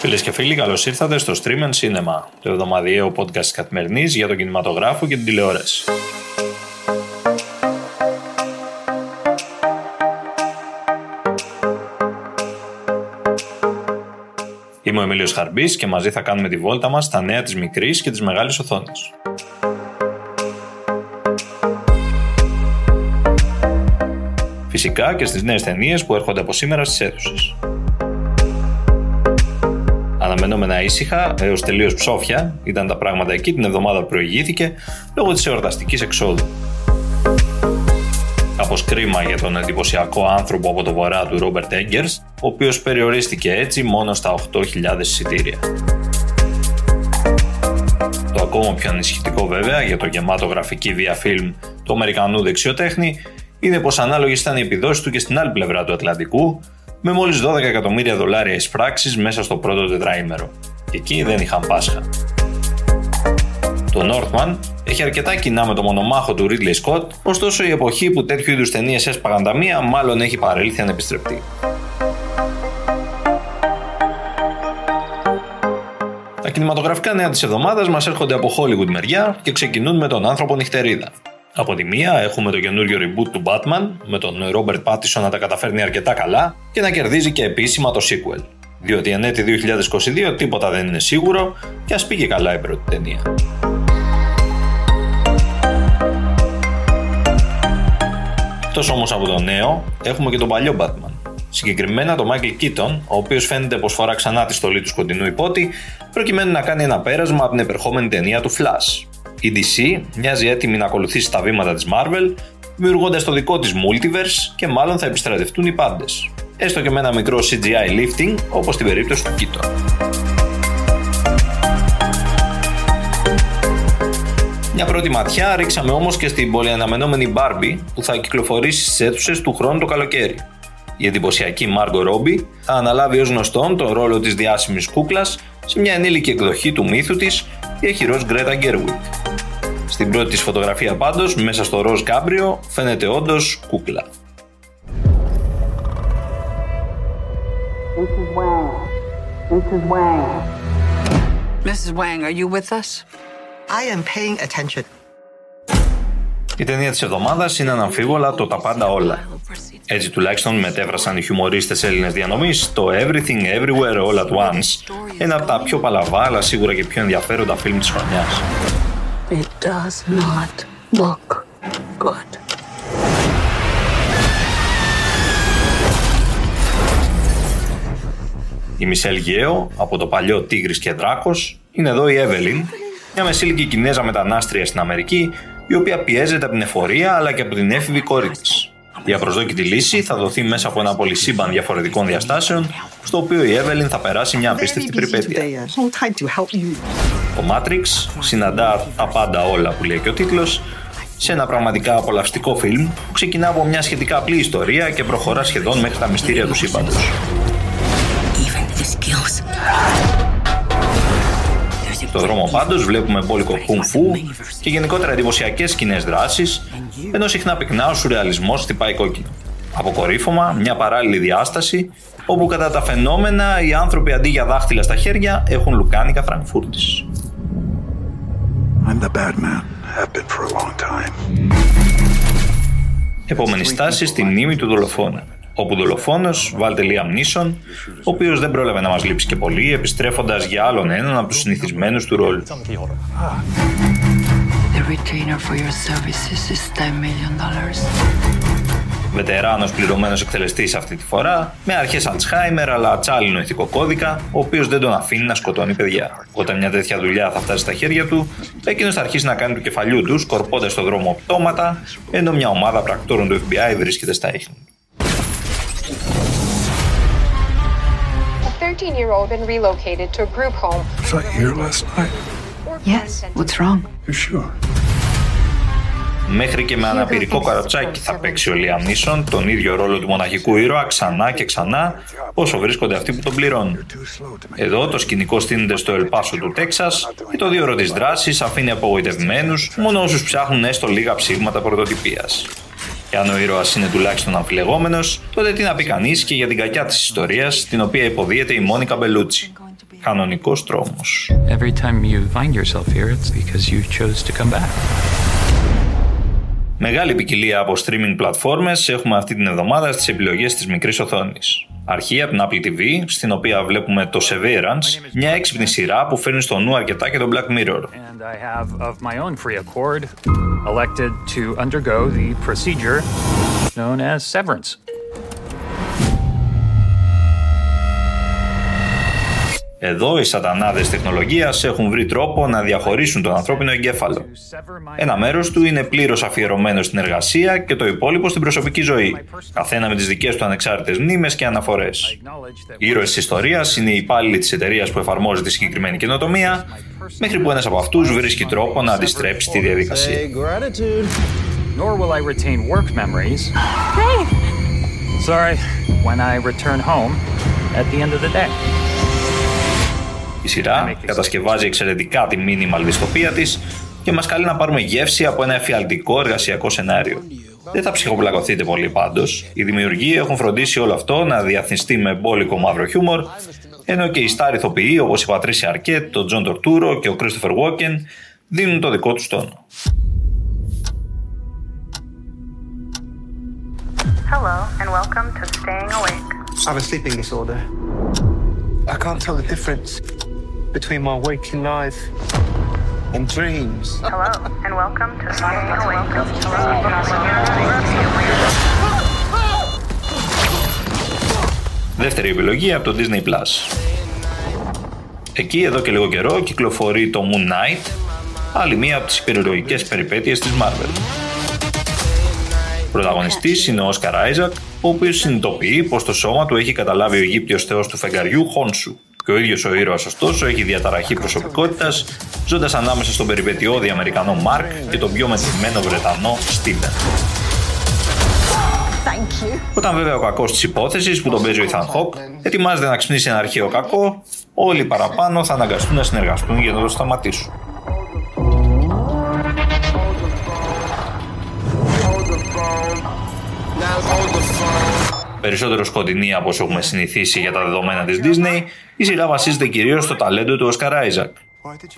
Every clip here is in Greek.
Φίλες και φίλοι, καλώς ήρθατε στο Stream and Cinema, το εβδομαδιαίο podcast καθημερινής για τον κινηματογράφο και την τηλεόραση. Είμαι ο Εμίλιος Χαρμπής και μαζί θα κάνουμε τη βόλτα μας στα νέα της μικρής και της μεγάλης οθόνης. Φυσικά και στις νέες ταινίες που έρχονται από σήμερα στις αίθουσες. Αναμενόμενα ήσυχα έως τελείως ψόφια ήταν τα πράγματα εκεί την εβδομάδα που προηγήθηκε λόγω της εορταστικής εξόδου. Κάπως κρίμα για τον εντυπωσιακό άνθρωπο από το βορρά του Ρόμπερτ Έγκερς, ο οποίος περιορίστηκε έτσι μόνο στα 8.000 εισιτήρια. Το ακόμα πιο ανησυχητικό βέβαια για το γεμάτο γραφική βία φιλμ του Αμερικανού δεξιοτέχνη είναι πως ανάλογες ήταν οι επιδόσεις του και στην άλλη πλευρά του Ατλαντικού, με μόλις 12 εκατομμύρια δολάρια εισπράξεις μέσα στο πρώτο τετράημερο. Και εκεί δεν είχαν Πάσχα. Το Northman έχει αρκετά κοινά με το μονομάχο του Ridley Scott, ωστόσο η εποχή που τέτοιου είδους ταινίες έσπαγαν τα μία μάλλον έχει παρέλθει ανεπιστρεπτή. Τα κινηματογραφικά νέα της εβδομάδας μας έρχονται από Hollywood μεριά και ξεκινούν με τον άνθρωπο νυχτερίδα. Από τη μία έχουμε το καινούριο reboot του Batman με τον Robert Pattinson να τα καταφέρνει αρκετά καλά και να κερδίζει και επίσημα το sequel. Διότι εν έτη 2022 τίποτα δεν είναι σίγουρο και ας πήγε καλά η πρώτη ταινία. Εκτός όμως από το νέο, έχουμε και τον παλιό Batman. Συγκεκριμένα τον Michael Keaton, ο οποίος φαίνεται πως φορά ξανά τη στολή του σκοτεινού υπότη, προκειμένου να κάνει ένα πέρασμα από την επερχόμενη ταινία του Flash, η DC μοιάζει έτοιμη να ακολουθήσει τα βήματα της Marvel, δημιουργώντας το δικό της multiverse και μάλλον θα επιστρατευτούν οι πάντες. Έστω και με ένα μικρό CGI lifting, όπως στην περίπτωση του Keaton. Μια πρώτη ματιά ρίξαμε όμως και στην πολυαναμενόμενη Barbie που θα κυκλοφορήσει στις αίθουσες του χρόνου το καλοκαίρι. Η εντυπωσιακή Margot Robbie θα αναλάβει ως γνωστόν τον ρόλο της διάσημης κούκλας σε μια ενήλικη εκδοχή του μύθου της η εχειρός Γκρέτα Γκέρουικ. Στην πρώτη της φωτογραφία πάντως, μέσα στο ροζ κάμπριο, φαίνεται όντως κούκλα. Mrs. Wang. Mrs. Wang. Mrs. Wang, are you with us? I am paying attention. Η ταινία της εβδομάδας είναι αναμφίβολα το «Τα πάντα όλα». Έτσι τουλάχιστον μετέφρασαν οι χιουμορίστες Έλληνες διανομής το «Everything Everywhere All At Once», ένα από τα πιο παλαβά αλλά σίγουρα και πιο ενδιαφέροντα φιλμ της χρονιάς. It does not look good. Η Μισελ Γέο από το παλιό Τίγρης και Δράκος είναι εδώ η Εύελιν, μια μεσήλικη Κινέζα μετανάστρια στην Αμερική, η οποία πιέζεται από την εφορία αλλά και από την έφηβη κόρη της. Η απροσδόκητη λύση θα δοθεί μέσα από ένα πολυσύμπαν διαφορετικών διαστάσεων, στο οποίο η Εύελιν θα περάσει μια απίστευτη περιπέτεια. Το Matrix συναντά τα πάντα όλα που λέει και ο τίτλος, σε ένα πραγματικά απολαυστικό φιλμ που ξεκινά από μια σχετικά απλή ιστορία και προχωρά σχεδόν μέχρι τα μυστήρια του σύμπαντος. Στο δρόμο πάντως βλέπουμε μπόλικο κουμφού και γενικότερα εντυπωσιακές κοινέ δράσει, ενώ συχνά πυκνά ο σουρεαλισμός χτυπάει κόκκινο. Αποκορύφωμα, μια παράλληλη διάσταση, όπου κατά τα φαινόμενα οι άνθρωποι αντί για δάχτυλα στα χέρια έχουν λουκάνικα Φραγκφούρτης. Επόμενη στάση στη μνήμη του δολοφόνα όπου δολοφόνος βάλτε Λίαμ Νίσον, ο οποίος δεν πρόλαβε να μας λείψει και πολύ, επιστρέφοντας για άλλον έναν από τους συνηθισμένους του ρόλου. Βετεράνος πληρωμένος εκτελεστής αυτή τη φορά, με αρχές Αλτσχάιμερ αλλά τσάλινο ηθικό κώδικα, ο οποίος δεν τον αφήνει να σκοτώνει παιδιά. Όταν μια τέτοια δουλειά θα φτάσει στα χέρια του, εκείνος θα αρχίσει να κάνει του κεφαλιού του, σκορπώντας στον δρόμο πτώματα, ενώ μια ομάδα πρακτόρων του FBI βρίσκεται στα ίχνη. 13-year-old been relocated to a group home. Was I here last night? Yes. What's wrong? You sure? Μέχρι και με αναπηρικό καροτσάκι θα παίξει ο Λίαμ Νίσον τον ίδιο ρόλο του μοναχικού ήρωα ξανά και ξανά όσο βρίσκονται αυτοί που τον πληρώνουν. Εδώ το σκηνικό στείνεται στο Ελπάσο του Τέξας και το δύο τη δράσης αφήνει απογοητευμένους μόνο όσους ψάχνουν έστω λίγα ψήγματα πρωτοτυπίας. Και αν ο ήρωας είναι τουλάχιστον αμφιλεγόμενος, τότε τι να πει κανείς και για την κακιά της ιστορίας, την οποία υποδίεται η Μόνικα Μπελούτσι. κανονικός τρόμος. Every time you find yourself here, it's because you chose to come back. Μεγάλη ποικιλία από streaming πλατφόρμες έχουμε αυτή την εβδομάδα στις επιλογές της μικρής οθόνης. Αρχή από την Apple TV, στην οποία βλέπουμε το Severance, μια έξυπνη σειρά που φέρνει στο νου αρκετά και τον Black Mirror. And I have, of my own free accord, elected to undergo the procedure known as severance. Εδώ οι σατανάδες τεχνολογίας έχουν βρει τρόπο να διαχωρίσουν τον ανθρώπινο εγκέφαλο. Ένα μέρος του είναι πλήρως αφιερωμένο στην εργασία και το υπόλοιπο στην προσωπική ζωή, καθένα με τις δικές του ανεξάρτητες μνήμες και αναφορές. Οι ήρωες της ιστορίας είναι οι υπάλληλοι της εταιρείας που εφαρμόζει τη συγκεκριμένη καινοτομία, μέχρι που ένας από αυτούς βρίσκει τρόπο να αντιστρέψει τη διαδικασία. Nor will I retain work memories. Sorry, when I return home at the end of the day. Η σειρά κατασκευάζει εξαιρετικά τη minimal δυστοπία της και μας καλεί να πάρουμε γεύση από ένα εφιαλτικό εργασιακό σενάριο. Δεν θα ψυχοπλακωθείτε πολύ πάντως. Οι δημιουργοί έχουν φροντίσει όλο αυτό να διανθιστεί με μπόλικο μαύρο χιούμορ, ενώ και οι στάρ ηθοποιοί όπως η Πατρίσια Αρκέτ, ο Τζον Τορτούρο και ο Κρίστοφερ Γουόκεν δίνουν το δικό τους τόνο. Hello, and welcome to Staying Awake. I have a sleeping disorder. I can't tell the difference between my waking life and dreams. Hello, and welcome to Staying Awake. Δεύτερη επιλογή από το Disney Plus. Εκεί εδώ και λίγο καιρό κυκλοφορεί το Moon Knight, άλλη μία από τις υπερηρωικές περιπέτειες της Marvel. Πρωταγωνιστής είναι ο Όσκαρ Άιζακ, ο οποίος συνειδητοποιεί πως το σώμα του έχει καταλάβει ο Αιγύπτιος θεός του φεγγαριού Χόνσου και ο ίδιος ο ήρωας ωστόσο έχει διαταραχή προσωπικότητας, ζώντας ανάμεσα στον περιπετειώδη Αμερικανό Μάρκ και τον πιο μετρημένο Βρετανό Στίβεν. Όταν βέβαια ο κακός της υπόθεσης που τον παίζει ο Ίθαν Χοκ ετοιμάζεται να ξυπνήσει ένα αρχαίο κακό, όλοι οι παραπάνω θα αναγκαστούν να συνεργαστούν για να το σταματήσουν. Περισσότερο σκοτεινή από όσο έχουμε συνηθίσει για τα δεδομένα της Disney, η σειρά βασίζεται κυρίως στο ταλέντο του Oscar Isaac.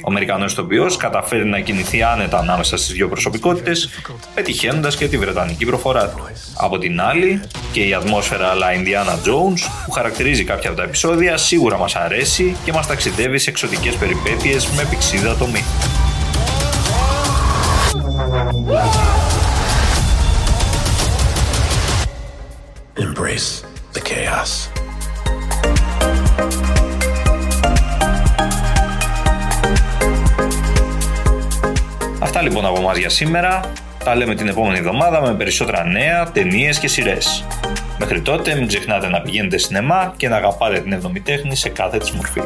Ο Αμερικανός ηθοποιός καταφέρει να κινηθεί άνετα ανάμεσα στις δύο προσωπικότητες, πετυχαίνοντας και τη βρετανική προφορά του. Από την άλλη, και η ατμόσφαιρα αλλά Indiana Jones, που χαρακτηρίζει κάποια από τα επεισόδια, σίγουρα μας αρέσει και μας ταξιδεύει σε εξωτικές περιπέτειες με πηξίδα τομή. Λοιπόν από εμάς για σήμερα. Τα λέμε την επόμενη εβδομάδα με περισσότερα νέα, ταινίες και σειρές. Μέχρι τότε μην ξεχνάτε να πηγαίνετε σινεμά και να αγαπάτε την εβδομή τέχνη σε κάθε της μορφή.